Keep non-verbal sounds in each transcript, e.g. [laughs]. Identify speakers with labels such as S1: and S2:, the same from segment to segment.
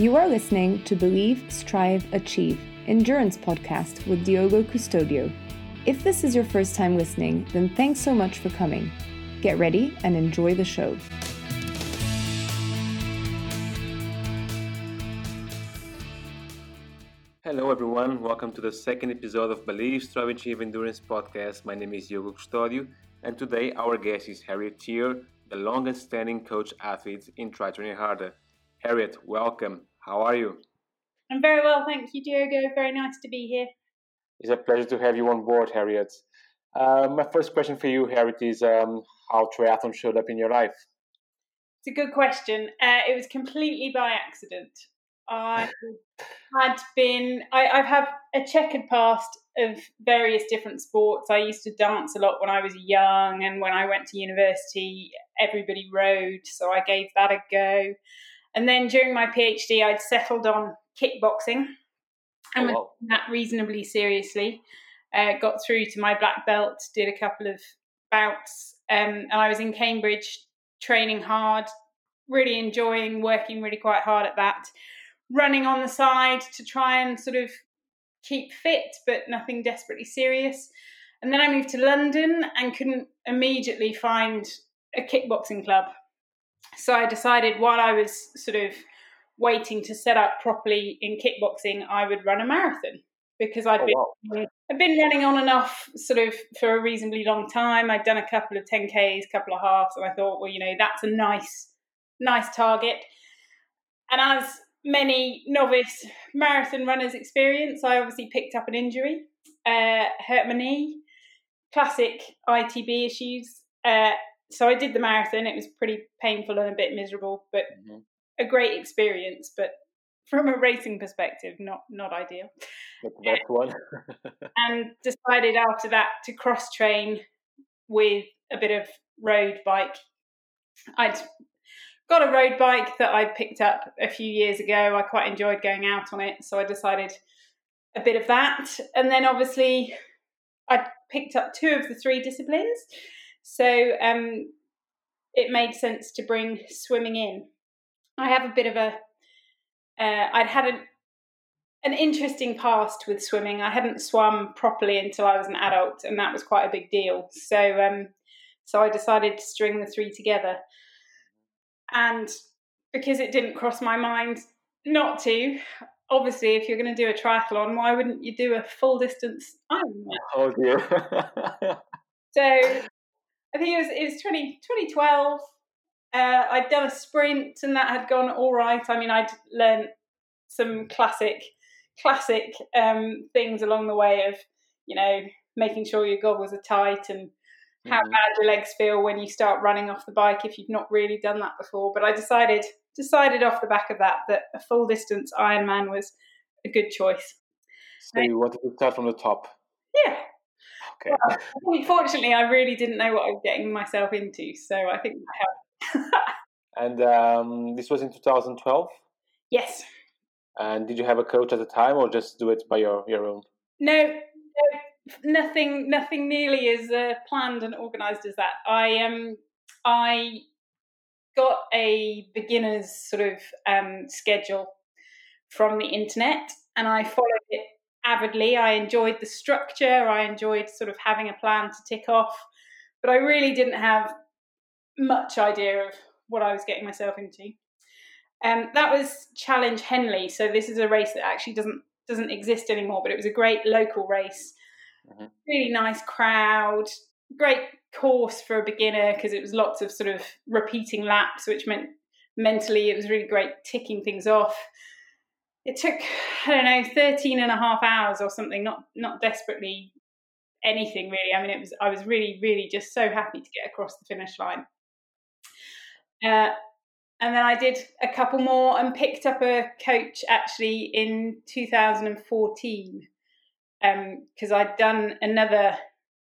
S1: You are listening to Believe, Strive, Achieve Endurance podcast with Diogo Custodio. If this is your first time listening, then thanks so much for coming. Get ready and enjoy the show.
S2: Hello, everyone. Welcome to the second episode of Believe, Strive, Achieve Endurance podcast. My name is Diogo Custodio, and today our guest is Harriet Tier, the longest standing coach athlete in Tri Training Harder. Harriet, welcome. How are you?
S3: I'm very well, thank you, Diogo. Very nice to be here.
S2: It's a pleasure to have you on board, Harriet. Uh, my first question for you, Harriet, is um, how triathlon showed up in your life?
S3: It's a good question. Uh, it was completely by accident. I [laughs] had been, I, I've had a checkered past of various different sports. I used to dance a lot when I was young, and when I went to university, everybody rode, so I gave that a go. And then during my PhD, I'd settled on kickboxing and oh, wow. that reasonably seriously. Uh, got through to my black belt, did a couple of bouts, um, and I was in Cambridge training hard, really enjoying working really quite hard at that, running on the side to try and sort of keep fit, but nothing desperately serious. And then I moved to London and couldn't immediately find a kickboxing club. So I decided while I was sort of waiting to set up properly in kickboxing, I would run a marathon because I'd oh, been wow. I'd been running on and off sort of for a reasonably long time. I'd done a couple of 10Ks, couple of halves, and I thought, well, you know, that's a nice, nice target. And as many novice marathon runners experience, I obviously picked up an injury, uh, hurt my knee, classic ITB issues. Uh, so I did the marathon. It was pretty painful and a bit miserable, but mm-hmm. a great experience. But from a racing perspective, not not ideal.
S2: Not the best one. [laughs]
S3: and decided after that to cross train with a bit of road bike. I'd got a road bike that I picked up a few years ago. I quite enjoyed going out on it, so I decided a bit of that. And then obviously, I picked up two of the three disciplines. So um, it made sense to bring swimming in. I have a bit of a, uh, I'd had an, an interesting past with swimming. I hadn't swum properly until I was an adult, and that was quite a big deal. So, um, so I decided to string the three together. And because it didn't cross my mind not to, obviously, if you're going to do a triathlon, why wouldn't you do a full distance Ironman?
S2: Oh dear. [laughs]
S3: so I think it was it was 20, 2012. Uh, I'd done a sprint and that had gone all right. I mean, I'd learned some classic classic um, things along the way of you know making sure your goggles are tight and how mm-hmm. bad your legs feel when you start running off the bike if you've not really done that before. But I decided decided off the back of that that a full distance Ironman was a good choice.
S2: So you wanted to start from the top.
S3: Yeah, Okay. Well, unfortunately, I really didn't know what I was getting myself into, so I think that
S2: helped. [laughs] and um, this was in 2012.
S3: Yes.
S2: And did you have a coach at the time, or just do it by your your own?
S3: No, no nothing, nothing nearly as uh, planned and organised as that. I um, I got a beginner's sort of um, schedule from the internet, and I followed it avidly. I enjoyed the structure. I enjoyed sort of having a plan to tick off, but I really didn't have much idea of what I was getting myself into. Um, that was Challenge Henley. So this is a race that actually doesn't doesn't exist anymore, but it was a great local race. Mm-hmm. Really nice crowd, great course for a beginner because it was lots of sort of repeating laps, which meant mentally it was really great ticking things off it took i don't know 13 and a half hours or something not not desperately anything really. I mean it was i was really really just so happy to get across the finish line. Uh, and then i did a couple more and picked up a coach actually in 2014 because um, i'd done another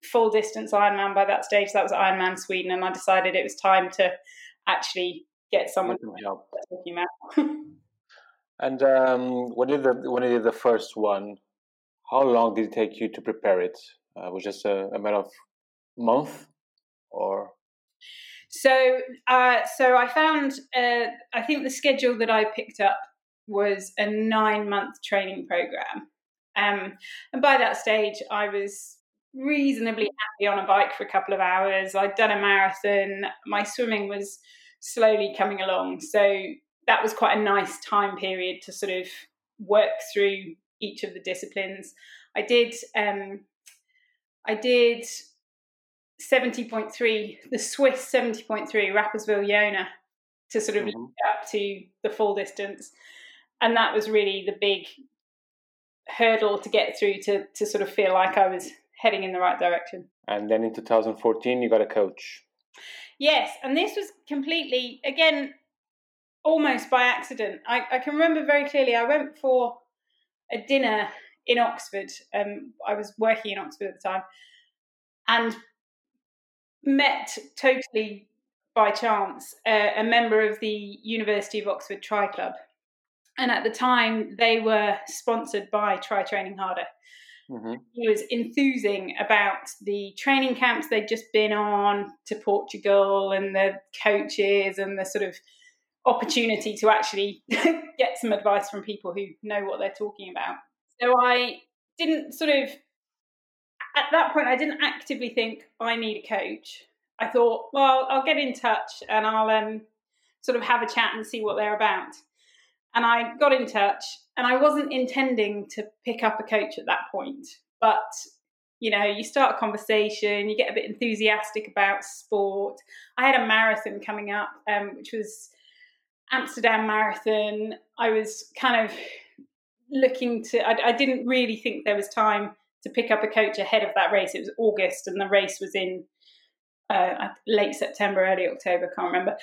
S3: full distance ironman by that stage. That was ironman sweden and i decided it was time to actually get someone to help [laughs] talking about
S2: And um, when did the when you did the first one, how long did it take you to prepare it? Uh, was just a, a matter of month, or?
S3: So, uh, so I found. Uh, I think the schedule that I picked up was a nine month training program. Um, and by that stage, I was reasonably happy on a bike for a couple of hours. I'd done a marathon. My swimming was slowly coming along. So that was quite a nice time period to sort of work through each of the disciplines. I did um, I did 70.3, the Swiss 70.3 Rapperswil Jona to sort of mm-hmm. up to the full distance. And that was really the big hurdle to get through to, to sort of feel like I was heading in the right direction.
S2: And then in 2014, you got a coach.
S3: Yes, and this was completely, again, almost by accident. I, I can remember very clearly, I went for a dinner in Oxford. Um, I was working in Oxford at the time and met totally by chance uh, a member of the University of Oxford Tri Club. And at the time, they were sponsored by Tri Training Harder. Mm-hmm. He was enthusing about the training camps they'd just been on to Portugal and the coaches and the sort of opportunity to actually [laughs] get some advice from people who know what they're talking about. So I didn't sort of, at that point, I didn't actively think I need a coach. I thought, well, I'll get in touch and I'll um, sort of have a chat and see what they're about. And I got in touch, and I wasn't intending to pick up a coach at that point. But, you know, you start a conversation, you get a bit enthusiastic about sport. I had a marathon coming up, um, which was Amsterdam Marathon. I was kind of looking to, I, I didn't really think there was time to pick up a coach ahead of that race. It was August, and the race was in uh, late September, early October, can't remember.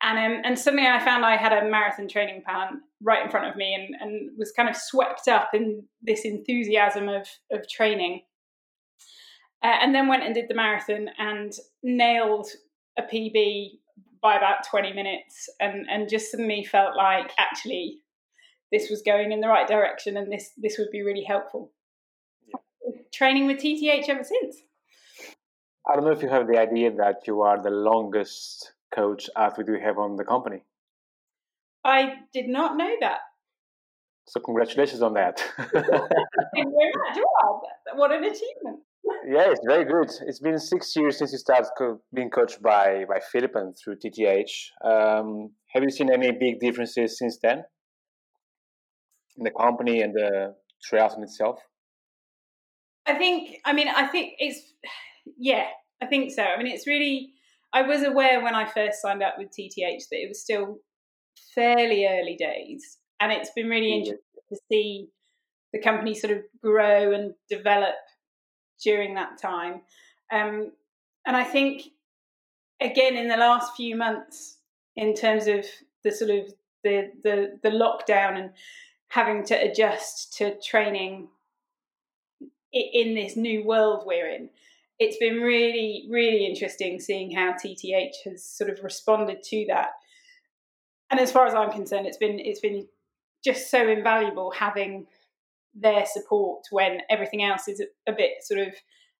S3: And um, and suddenly I found I had a marathon training plan right in front of me, and, and was kind of swept up in this enthusiasm of of training. Uh, and then went and did the marathon and nailed a PB by about 20 minutes and and just suddenly felt like actually this was going in the right direction and this this would be really helpful. Yeah. training with tth ever since.
S2: I don't know if you have the idea that you are the longest coach athlete we have on the company.
S3: I did not know that.
S2: So congratulations on that.
S3: Thank you very much. what an achievement
S2: yeah, it's very good. It's been six years since you started co- being coached by by Philip and through TTH. Um, have you seen any big differences since then in the company and the triathlon itself?
S3: I think. I mean, I think it's yeah. I think so. I mean, it's really. I was aware when I first signed up with TTH that it was still fairly early days, and it's been really mm-hmm. interesting to see the company sort of grow and develop during that time. Um, and I think, again, in the last few months, in terms of the sort of the the, the lockdown and having to adjust to training in this new world we're in, it's been really, really interesting seeing how TTH has sort of responded to that. And as far as I'm concerned, it's been it's been just so invaluable having their support when everything else is a, a bit sort of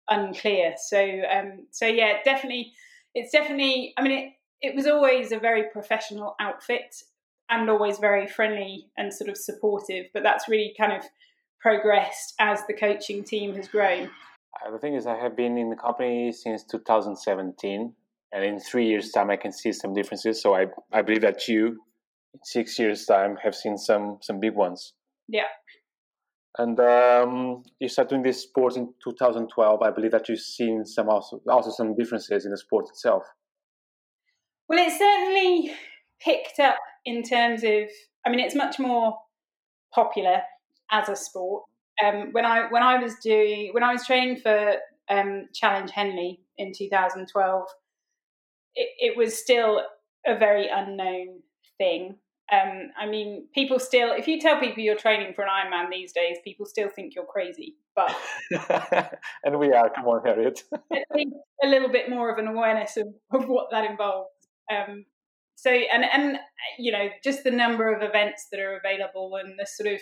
S3: unclear. So um, so yeah, definitely, it's definitely. I mean, it it was always a very professional outfit and always very friendly and sort of supportive. But that's really kind of progressed as the coaching team has grown.
S2: Uh, the thing is, I have been in the company since 2017, and in three years' time, I can see some differences. So I I believe that you, in six years' time, have seen some some big ones.
S3: Yeah,
S2: and um, you started doing this sport in 2012. I believe that you've seen some also, also some differences in the sport itself.
S3: Well, it certainly picked up in terms of. I mean, it's much more popular as a sport. Um, when I when I was doing when I was training for um, Challenge Henley in 2012, it, it was still a very unknown thing. Um, I mean, people still, if you tell people you're training for an Ironman these days, people still think you're crazy. But [laughs]
S2: and we are. Come on, Harriet. [laughs]
S3: a little bit more of an awareness of, of what that involves. Um, so, and and you know, just the number of events that are available, and the sort of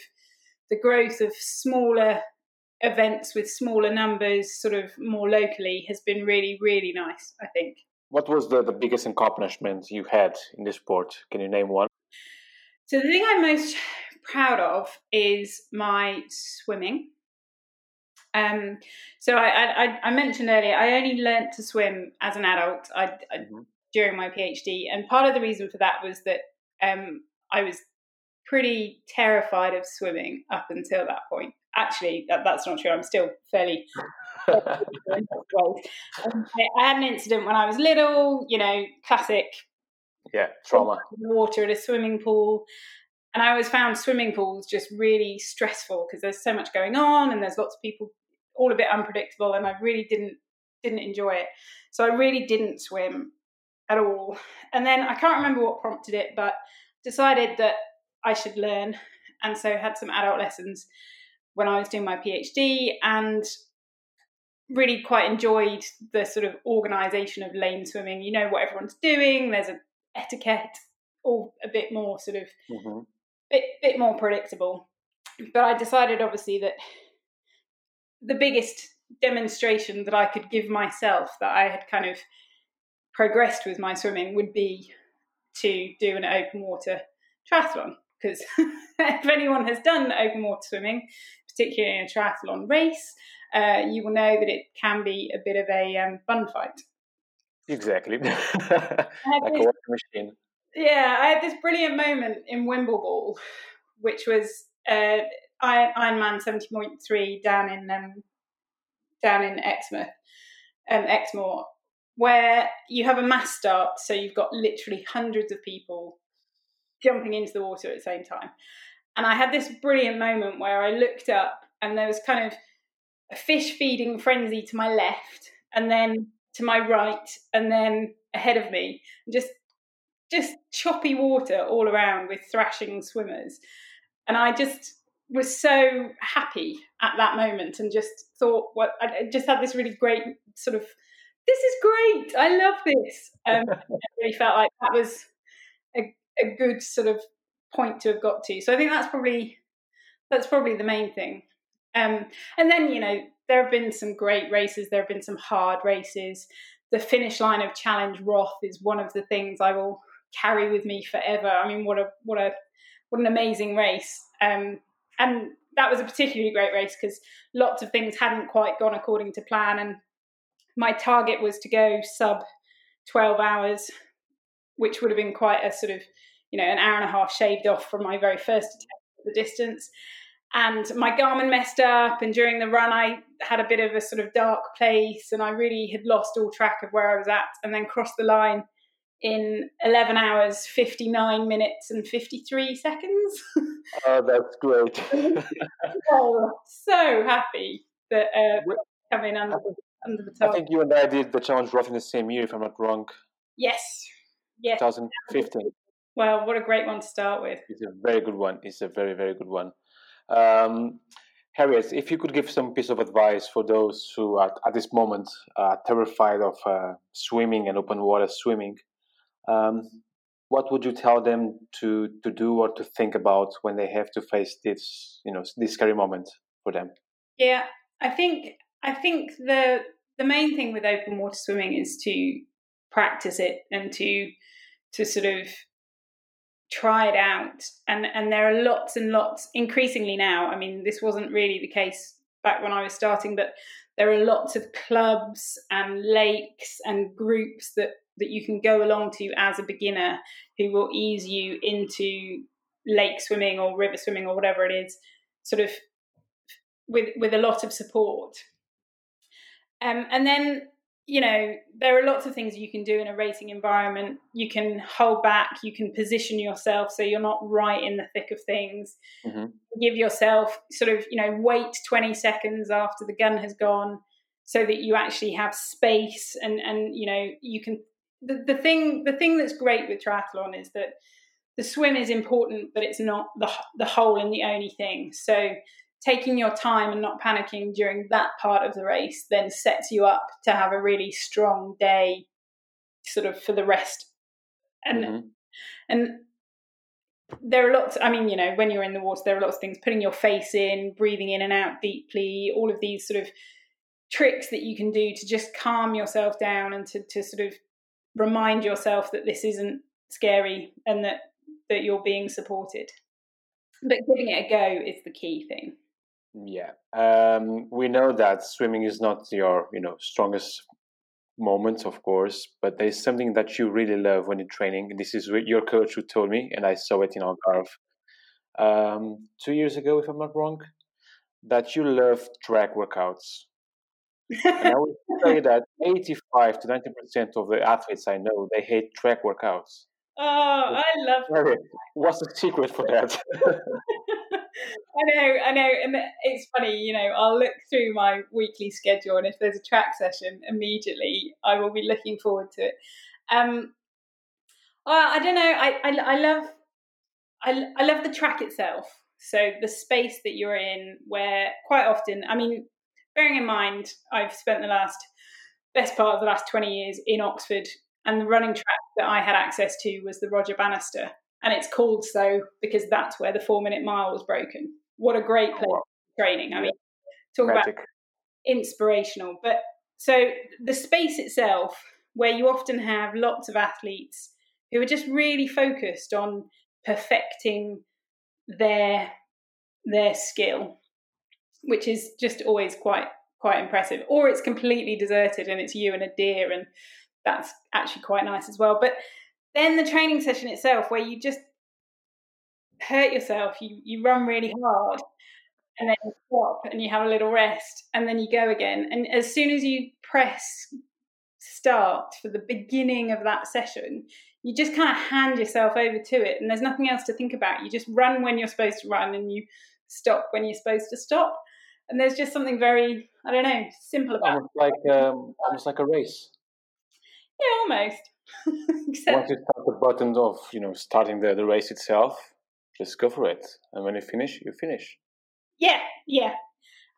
S3: the growth of smaller events with smaller numbers, sort of more locally, has been really, really nice. I think.
S2: What was the, the biggest accomplishment you had in this sport? Can you name one?
S3: So the thing I'm most proud of is my swimming. Um, so I, I, I, mentioned earlier, I only learnt to swim as an adult I, mm-hmm. during my PhD, and part of the reason for that was that um, I was pretty terrified of swimming up until that point. Actually, that, that's not true. I'm still fairly. [laughs] [laughs] I had an incident when I was little, you know, classic.
S2: Yeah, trauma.
S3: Water in a swimming pool. And I always found swimming pools just really stressful because there's so much going on and there's lots of people all a bit unpredictable and I really didn't didn't enjoy it. So I really didn't swim at all. And then I can't remember what prompted it, but decided that I should learn and so had some adult lessons when I was doing my PhD and really quite enjoyed the sort of organization of lane swimming. You know what everyone's doing, there's a etiquette, all a bit more sort of mm-hmm. bit bit more predictable. But I decided obviously that the biggest demonstration that I could give myself that I had kind of progressed with my swimming would be to do an open water triathlon. Because [laughs] if anyone has done open water swimming, particularly in a triathlon race, uh, you will know that it can be a bit of a um, fun fight.
S2: Exactly. [laughs] [laughs] like this, a machine.
S3: Yeah, I had this brilliant moment in Wimbleball, which was uh, Ironman 70.3 down in um, down in Exmouth, um, Exmoor, where you have a mass start, so you've got literally hundreds of people jumping into the water at the same time. And I had this brilliant moment where I looked up and there was kind of a fish feeding frenzy to my left, and then to my right, and then ahead of me, just just choppy water all around with thrashing swimmers. And I just was so happy at that moment and just thought what I just had this really great sort of this is great I love this. Um, [laughs] I really felt like that was a, a good sort of point to have got to. So I think that's probably that's probably the main thing. Um, and then you know there have been some great races there have been some hard races. The finish line of challenge Roth is one of the things I will carry with me forever. I mean what a what a what an amazing race. Um, and that was a particularly great race because lots of things hadn't quite gone according to plan and my target was to go sub 12 hours which would have been quite a sort of you know an hour and a half shaved off from my very first attempt at the distance and my Garmin messed up and during the run I had a bit of a sort of dark place and I really had lost all track of where I was at and then crossed the line in 11 hours 59 minutes and 53 seconds. [laughs]
S2: Oh that's great. [laughs]
S3: Oh, so happy that uh, coming under, under the top.
S2: i think you and i did the challenge roughly in the same year if i'm not wrong.
S3: Yes. Yes.
S2: 2015
S3: well what a great one to start with.
S2: It's a very good one. It's a very very good one um, Harriet, if you could give some piece of advice for those who are at this moment are terrified of uh, swimming and open water swimming, um, what would you tell them to to do or to think about when they have to face this you know this scary moment for them?
S3: Yeah, I think I think the the main thing with open water swimming is to practice it and to to sort of try it out and and there are lots and lots increasingly now i mean this wasn't really the case back when i was starting but there are lots of clubs and lakes and groups that that you can go along to as a beginner who will ease you into lake swimming or river swimming or whatever it is sort of with with a lot of support. Um, and then you know there are lots of things you can do in a racing environment you can hold back you can position yourself so you're not right in the thick of things mm-hmm. give yourself sort of you know wait 20 seconds after the gun has gone so that you actually have space and and you know you can the, the thing the thing that's great with triathlon is that the swim is important, but it's not the the whole and the only thing. So taking your time and not panicking during that part of the race then sets you up to have a really strong day sort of for the rest and mm-hmm. and there are lots i mean you know when you're in the water there are lots of things putting your face in breathing in and out deeply all of these sort of tricks that you can do to just calm yourself down and to, to sort of remind yourself that this isn't scary and that that you're being supported. but giving it a go is the key thing.
S2: Yeah, um, we know that swimming is not your you know strongest moment, of course, but there's something that you really love when you're training. This is your coach who told me, and I saw it in Algarve um, two years ago, if I'm not wrong, that you love track workouts. and I would say [laughs] that 85 to 90 percent of the athletes I know they hate track workouts.
S3: Oh, I love
S2: that. What's the secret for that? [laughs]
S3: I know, I know, and it's funny. You know, I'll look through my weekly schedule, and if there's a track session, immediately I will be looking forward to it. Um, I don't know. I, I, I love, I, I love the track itself. So the space that you're in, where quite often, I mean, bearing in mind, I've spent the last best part of the last 20 years in Oxford, and the running track that I had access to was the Roger Bannister. And it's called so because that's where the four minute mile was broken. What a great place for training. I mean, talk Magic. about inspirational. But so the space itself, where you often have lots of athletes who are just really focused on perfecting their their skill which is just always quite quite impressive. Or it's completely deserted and it's you and a deer, and that's actually quite nice as well. But then the training session itself, where you just hurt yourself, you you run really hard, and then you stop and you have a little rest, and then you go again. And as soon as you press start for the beginning of that session, you just kind of hand yourself over to it, and there's nothing else to think about. You just run when you're supposed to run, and you stop when you're supposed to stop and there's just something very I don't know simple about
S2: almost it. like um, almost like a race.
S3: Yeah, almost.
S2: Except... [laughs] Once you start the button of you know starting the, the race itself, just go for it, and when you finish, you finish.
S3: Yeah, yeah,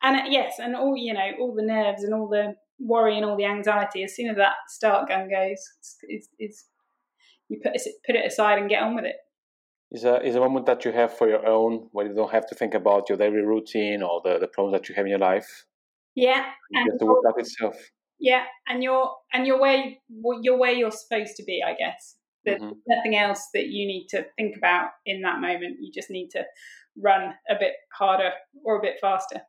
S3: and uh, yes, and all you know, all the nerves and all the worry and all the anxiety. As soon as that start gun goes, it's, it's you put it, put it aside and get on with it.
S2: Is a is a moment that you have for your own where you don't have to think about your daily routine or the, the problems that you have in your life?
S3: Yeah
S2: and the workout itself
S3: yeah and you're and you're where you're where you're supposed to be i guess there's mm-hmm. nothing else that you need to think about in that moment you just need to run a bit harder or a bit faster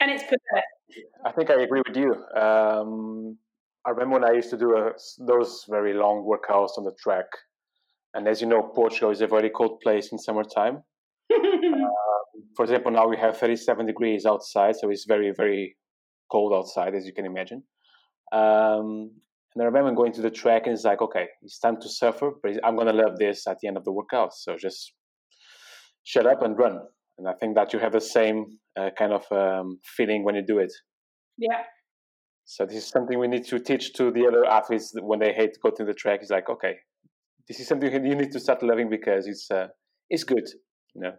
S3: and it's perfect
S2: i think i agree with you um, i remember when i used to do a, those very long workouts on the track and as you know, Portugal is a very cold place in summertime. uh, [laughs] for example, now we have 37 degrees outside, so it's very, very cold outside, as you can imagine. Um, and I remember going to the track and it's like, okay, it's time to suffer, but I'm going to love this at the end of the workout. So just shut up and run. And I think that you have the same uh, kind of um, feeling when you do it.
S3: Yeah.
S2: So this is something we need to teach to the other athletes when they hate going to the track. It's like, okay, this is something you need to start loving because it's uh, it's good, you know.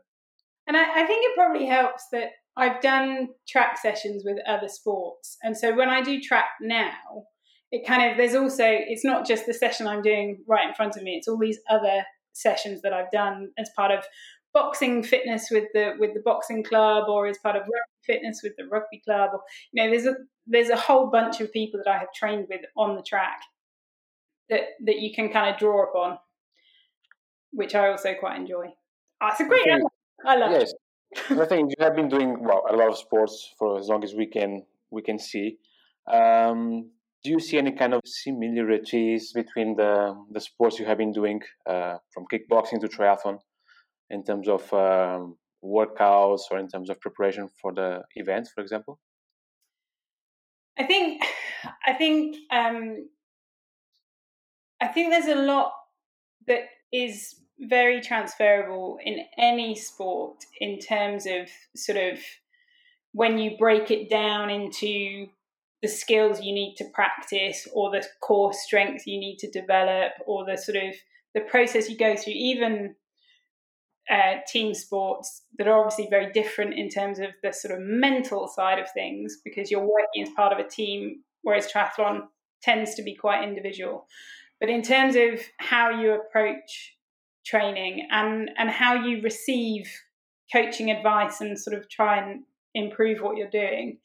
S3: And I, I think it probably helps that I've done track sessions with other sports, and so when I do track now, it kind of there's also it's not just the session I'm doing right in front of me; it's all these other sessions that I've done as part of boxing fitness with the with the boxing club or as part of rugby fitness with the rugby club or you know there's a there's a whole bunch of people that I have trained with on the track that that you can kind of draw upon, which I also quite enjoy. Oh, it's a great. Okay. I love yes.
S2: it. I think you have been doing well a lot of sports for as long as we can we can see. Um, do you see any kind of similarities between the the sports you have been doing, uh, from kickboxing to triathlon, in terms of um, workouts or in terms of preparation for the event, for example?
S3: I think I think um, I think there's a lot that is very transferable in any sport in terms of sort of when you break it down into the skills you need to practice or the core strength you need to develop or the sort of the process you go through even uh, team sports that are obviously very different in terms of the sort of mental side of things because you're working as part of a team whereas triathlon tends to be quite individual. But in terms of how you approach training and, and how you receive coaching advice and sort of try and improve what you're doing.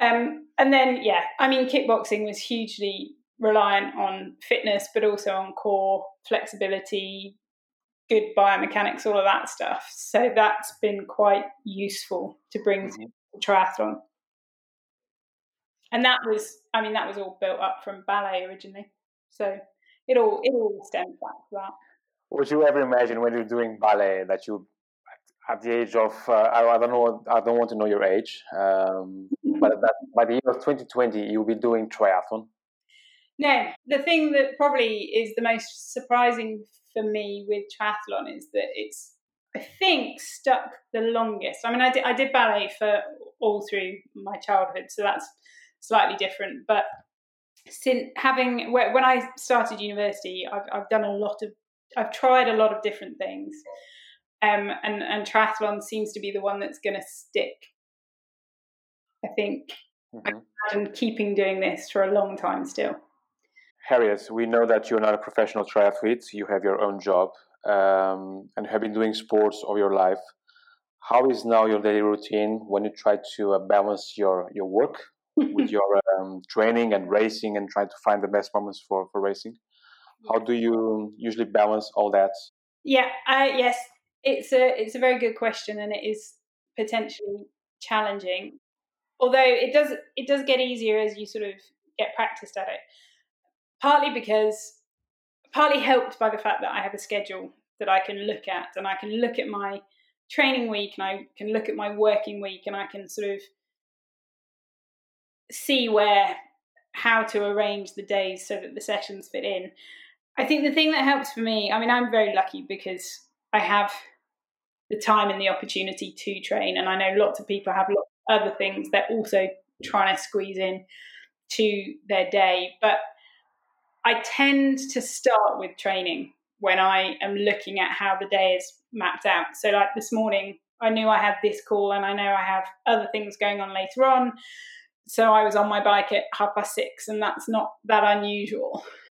S3: Um, and then, yeah, I mean, kickboxing was hugely reliant on fitness, but also on core flexibility, good biomechanics, all of that stuff. So that's been quite useful to bring mm-hmm. to triathlon. And that was, I mean, that was all built up from ballet originally. So it all it all stems back to that.
S2: Would you ever imagine when you're doing ballet that you, at the age of, uh, I, I, don't know, I don't want to know your age, um, but that by the year of 2020 you'll be doing triathlon?
S3: No, the thing that probably is the most surprising for me with triathlon is that it's I think stuck the longest. I mean, I did, I did ballet for all through my childhood, so that's slightly different. But since having when I started university, I've, I've done a lot of I've tried a lot of different things, um, and and triathlon seems to be the one that's going to stick. I think mm-hmm. I imagine keeping doing this for a long time still.
S2: Harriet, we know that you're not a professional triathlete. You have your own job um, and have been doing sports all your life. How is now your daily routine when you try to uh, balance your, your work [laughs] with your um, training and racing and trying to find the best moments for, for racing? How do you usually balance all that?
S3: Yeah, uh, yes, it's a it's a very good question, and it is potentially challenging. Although it does it does get easier as you sort of get practiced at it partly because partly helped by the fact that I have a schedule that I can look at and I can look at my training week and I can look at my working week and I can sort of see where how to arrange the days so that the sessions fit in. I think the thing that helps for me, I mean, I'm very lucky because I have the time and the opportunity to train, and I know lots of people have lots of other things they're also trying to squeeze in to their day. But I tend to start with training when I am looking at how the day is mapped out. So, like this morning, I knew I had this call and I know I have other things going on later on. So, I was on my bike at half past six, and that's not that unusual. [laughs]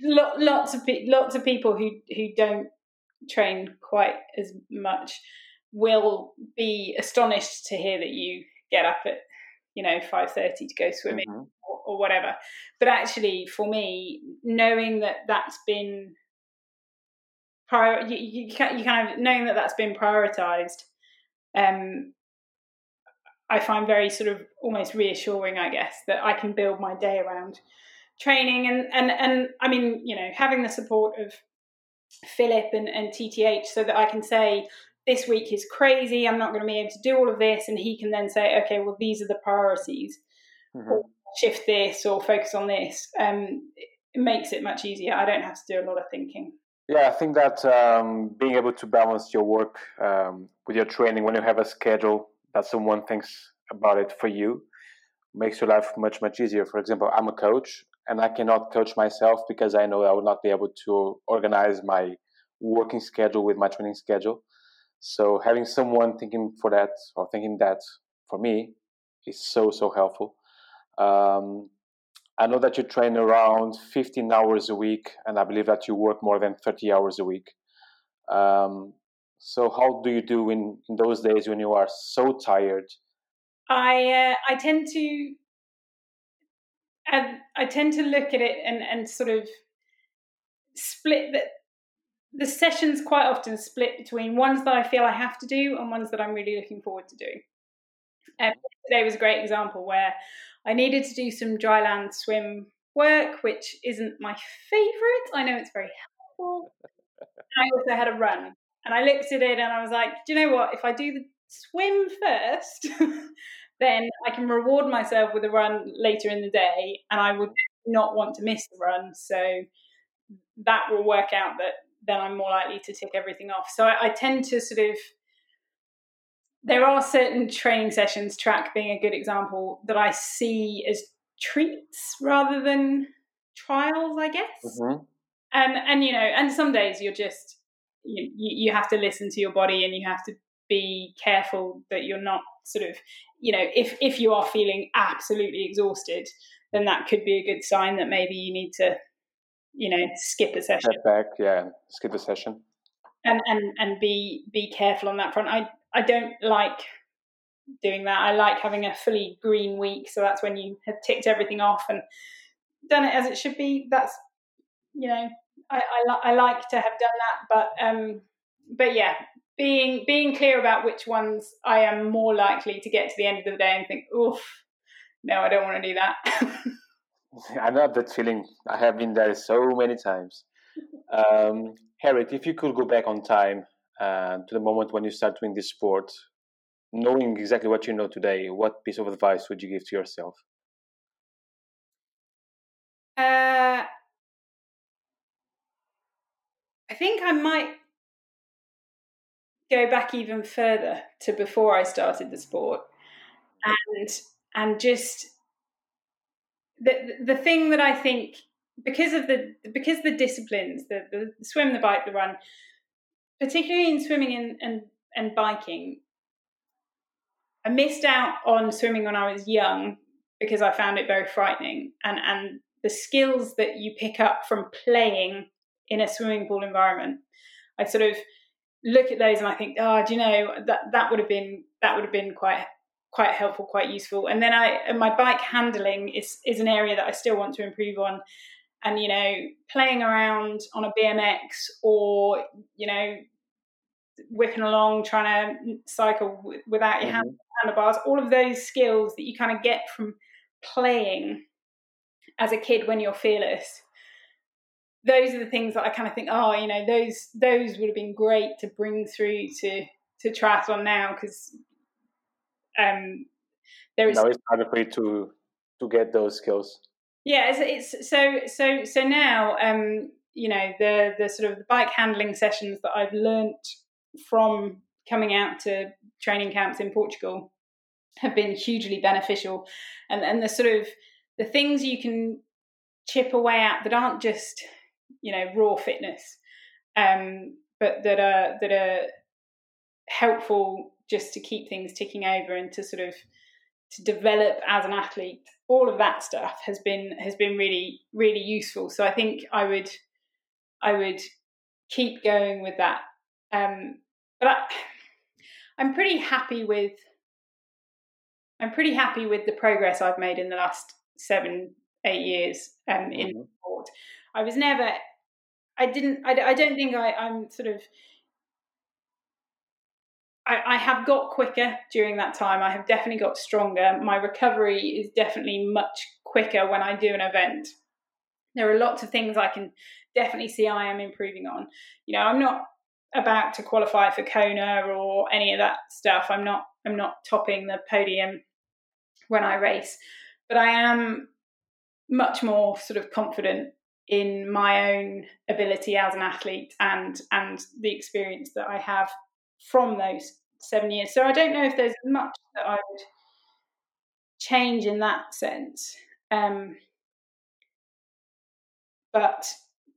S3: Lots of lots of people who who don't train quite as much will be astonished to hear that you get up at you know 5:30 to go swimming mm-hmm or whatever. But actually, for me, knowing that that's been prior, you, you, you kind of knowing that that's been prioritized, um, I find very sort of almost reassuring, I guess, that I can build my day around training and and and I mean, you know, having the support of Philip and, and TTH so that I can say this week is crazy, I'm not going to be able to do all of this, and he can then say, okay, well, these are the priorities. Mm-hmm shift this or focus on this, um, it makes it much easier. I don't have to do a lot of thinking.
S2: Yeah, I think that um, being able to balance your work um, with your training when you have a schedule that someone thinks about it for you makes your life much much easier. For example, I'm a coach and I cannot coach myself because I know I will not be able to organize my working schedule with my training schedule. So having someone thinking for that or thinking that for me is so so helpful. Um, I know that you train around 15 hours a week, and I believe that you work more than 30 hours a week. Um, so, how do you do in, in those days when you are so tired?
S3: I uh, I tend to I, I tend to look at it and, and sort of split the the sessions quite often split between ones that I feel I have to do and ones that I'm really looking forward to doing. Um, today was a great example where I needed to do some dry land swim work, which isn't my favourite. I know it's very helpful. I also had a run. And I looked at it and I was like, do you know what? If I do the swim first, [laughs] then I can reward myself with a run later in the day and I would not want to miss the run. So that will work out that then I'm more likely to tick everything off. So I, I tend to sort of there are certain training sessions, track being a good example, that I see as treats rather than trials, I guess. Mm-hmm. And and you know, and some days you're just you, you have to listen to your body and you have to be careful that you're not sort of you know if if you are feeling absolutely exhausted then that could be a good sign that maybe you need to you know skip a session
S2: Step back yeah skip a session
S3: and and and be be careful on that front i I don't like doing that. I like having a fully green week, so that's when you have ticked everything off and done it as it should be. That's you know, I I, I like to have done that, but um, but yeah, being being clear about which ones I am more likely to get to the end of the day and think, oof, no, I don't want to do that. [laughs]
S2: I know that feeling. I have been there so many times. Um, Harriet, if you could go back on time uh, to the moment when you started doing this sport, knowing exactly what you know today, what piece of advice would you give to yourself?
S3: Uh, I think I might go back even further to before I started the sport, and and just the the thing that I think because of the because the disciplines the, the swim the bike the run particularly in swimming and, and and biking I missed out on swimming when I was young because I found it very frightening. And and the skills that you pick up from playing in a swimming pool environment I sort of look at those and I think oh do you know that that would have been that would have been quite quite helpful, quite useful. And then I my bike handling is is an area that I still want to improve on. And you know, playing around on a BMX or you know, whipping along trying to cycle without your mm-hmm. handlebars, all of those skills that you kind of get from playing as a kid when you're fearless. Those are the things that I kind of think, oh, you know, those those would have been great to bring through to to triathlon now because um,
S2: there is now it's harder for you to to get those skills.
S3: Yeah, it's, it's so so so now um, you know the the sort of the bike handling sessions that I've learnt from coming out to training camps in Portugal have been hugely beneficial, and and the sort of the things you can chip away at that aren't just you know raw fitness, um, but that are that are helpful just to keep things ticking over and to sort of to develop as an athlete. All of that stuff has been has been really really useful. So i think i would i would keep going with that. Um but I, i'm pretty happy with i'm pretty happy with the progress i've made in the last seven eight years um mm-hmm. in sport i was never i didn't i, I don't think I, i'm sort of I, I, have got quicker during that time. I have definitely got stronger. My recovery is definitely much quicker when I do an event. There are lots of things I can definitely see I am improving on. You know, I'm not about to qualify for Kona or any of that stuff. I'm not I'm not topping the podium when I race, but I am much more sort of confident in my own ability as an athlete and and the experience that I have from those seven years. So I don't know if there's much that I would change in that sense. Um, but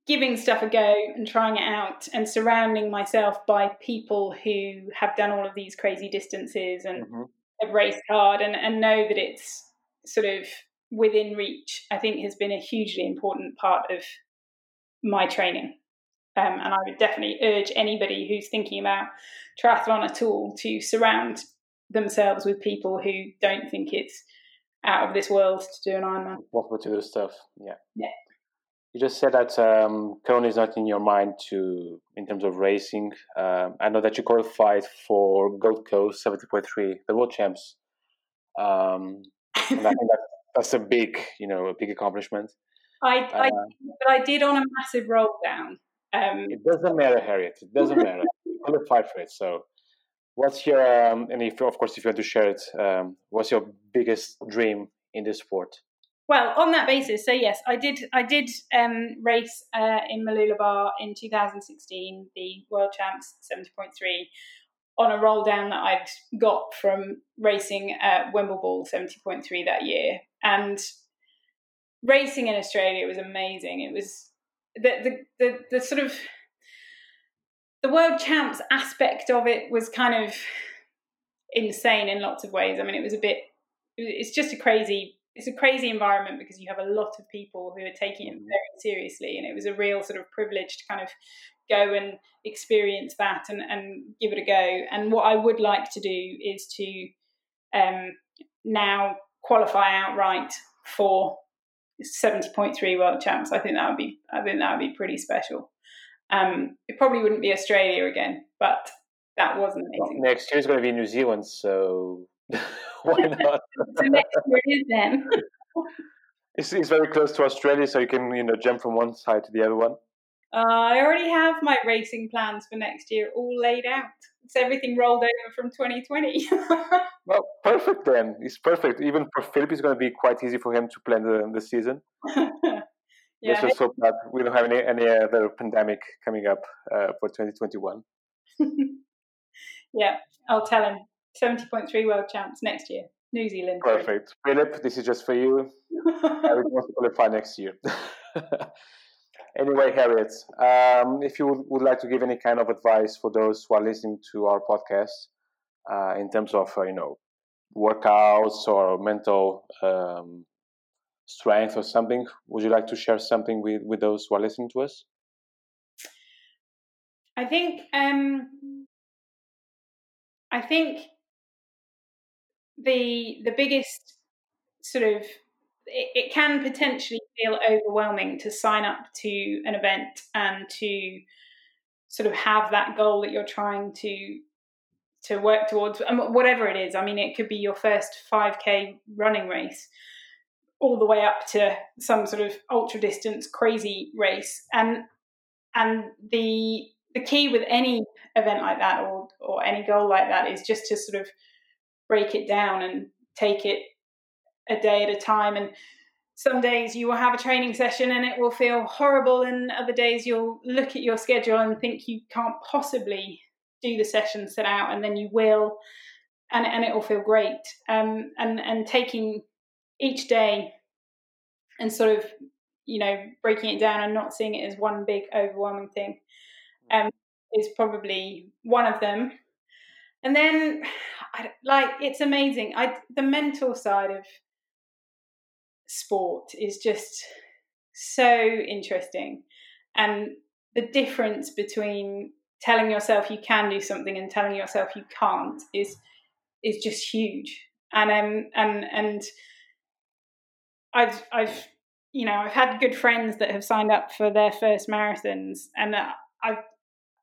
S3: giving stuff a go and trying it out and surrounding myself by people who have done all of these crazy distances and mm-hmm. have raced hard and, and know that it's sort of within reach, I think has been a hugely important part of my training. Um, and I would definitely urge anybody who's thinking about triathlon at all to surround themselves with people who don't think it's out of this world to do an Ironman.
S2: Possible to do stuff, yeah.
S3: Yeah.
S2: You just said that um, Kona is not in your mind to in terms of racing. Um, I know that you qualified for Gold Coast 70.3, the World Champs. Um, and I think that, that's a big, you know, a big accomplishment.
S3: I, I, uh, but I did on a massive roll down.
S2: Um, it doesn't matter, Harriet. It doesn't matter. you qualified for it. So, what's your um, and if of course if you want to share it, um, what's your biggest dream in this sport?
S3: Well, on that basis, so yes, I did. I did um, race uh, in Mooloolaba in 2016, the World Champs 70.3, on a roll down that I'd got from racing at Wimbleball 70.3 that year, and racing in Australia was amazing. It was the, the the the sort of the world champs aspect of it was kind of insane in lots of ways. I mean, it was a bit. It's just a crazy. It's a crazy environment because you have a lot of people who are taking it mm. very seriously, and it was a real sort of privilege to kind of go and experience that and, and give it a go. And what I would like to do is to um, now qualify outright for 70.3 world champs. I think that would be I think that would be pretty special. Um, it probably wouldn't be Australia again, but that was amazing. Well,
S2: next year is going to be New Zealand, so [laughs] why [laughs] not?
S3: so next year is then. [laughs]
S2: it's, it's very close to Australia, so you can you know jump from one side to the other one.
S3: Uh, I already have my racing plans for next year all laid out. It's everything rolled over from 2020. [laughs]
S2: well, perfect then. It's perfect. Even for Philip, it's going to be quite easy for him to plan the, the season. [laughs] yeah. Let's just hope that we don't have any, any other pandemic coming up uh, for 2021. [laughs]
S3: yeah, I'll tell him. 70.3 world champs next year, New Zealand.
S2: Perfect. Philip, this is just for you. I will qualify next year. Anyway, Harriet, um, if you would, would, like to give any kind of advice for those who are listening to our podcast uh, in terms of, uh, you know, workouts or mental um, strength or something, would you like to share something with, with those who are listening to us?
S3: I think um, I think the the biggest sort of it, it can potentially feel overwhelming to sign up to an event and to sort of have that goal that you're trying to to work towards um, whatever it is. I mean it could be your first 5k running race all the way up to some sort of ultra distance crazy race. And and the the key with any event like that or or any goal like that is just to sort of break it down and take it a day at a time. And some days you will have a training session and it will feel horrible and other days you'll look at your schedule and think you can't possibly do the session set out and then you will and, and it will feel great. Um, and and taking each day and sort of you know breaking it down and not seeing it as one big overwhelming thing um, is probably one of them. And then [sighs] I, like it's amazing. I the mental side of sport is just so interesting. And the difference between telling yourself you can do something and telling yourself you can't is is just huge. And um and and I've I've you know I've had good friends that have signed up for their first marathons, and uh, I've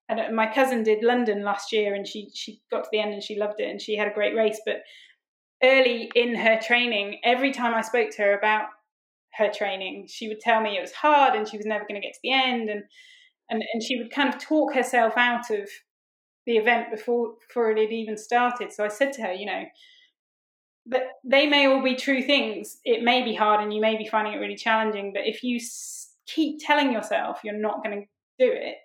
S3: and my cousin did London last year, and she she got to the end and she loved it, and she had a great race. But early in her training, every time I spoke to her about her training, she would tell me it was hard and she was never going to get to the end, and and and she would kind of talk herself out of the event before before it had even started. So I said to her, you know, that they may all be true things. It may be hard, and you may be finding it really challenging. But if you keep telling yourself you're not going to do it,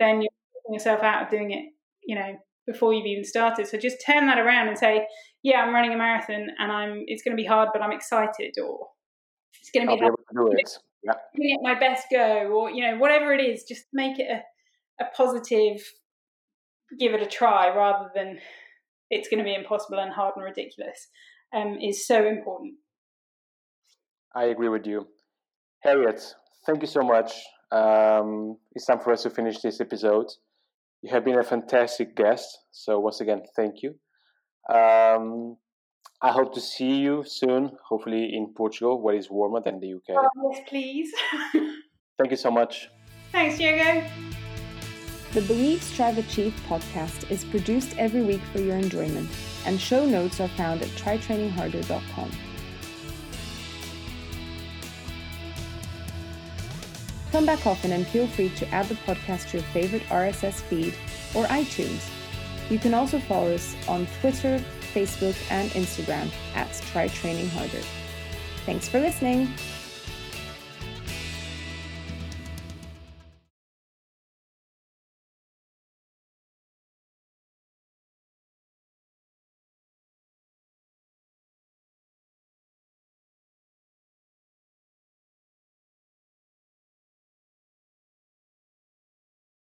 S3: then you're putting yourself out of doing it. You know, before you've even started. So just turn that around and say, yeah, I'm running a marathon and I'm it's going to be hard, but I'm excited, or it's going to be,
S2: I'll hard, be able to do it. [laughs] Yeah.
S3: Giving it my best go, or you know, whatever it is, just make it a, a positive. Give it a try rather than it's going to be impossible and hard and ridiculous. Um, is so important.
S2: I agree with you, Harriet. Thank you so much. Um, it's time for us to finish this episode. You have been a fantastic guest. So once again, thank you. Um, I hope to see you soon, hopefully in Portugal, where it's warmer than the UK.
S3: Oh, yes, please. [laughs]
S2: Thank you so much.
S3: Thanks, Diego.
S1: The Believe, Strive, Achieve podcast is produced every week for your enjoyment, and show notes are found at tritrainingharder.com. Come back often and feel free to add the podcast to your favorite RSS feed or iTunes. You can also follow us on Twitter, Facebook, and Instagram at Tri Training Harder. Thanks for listening.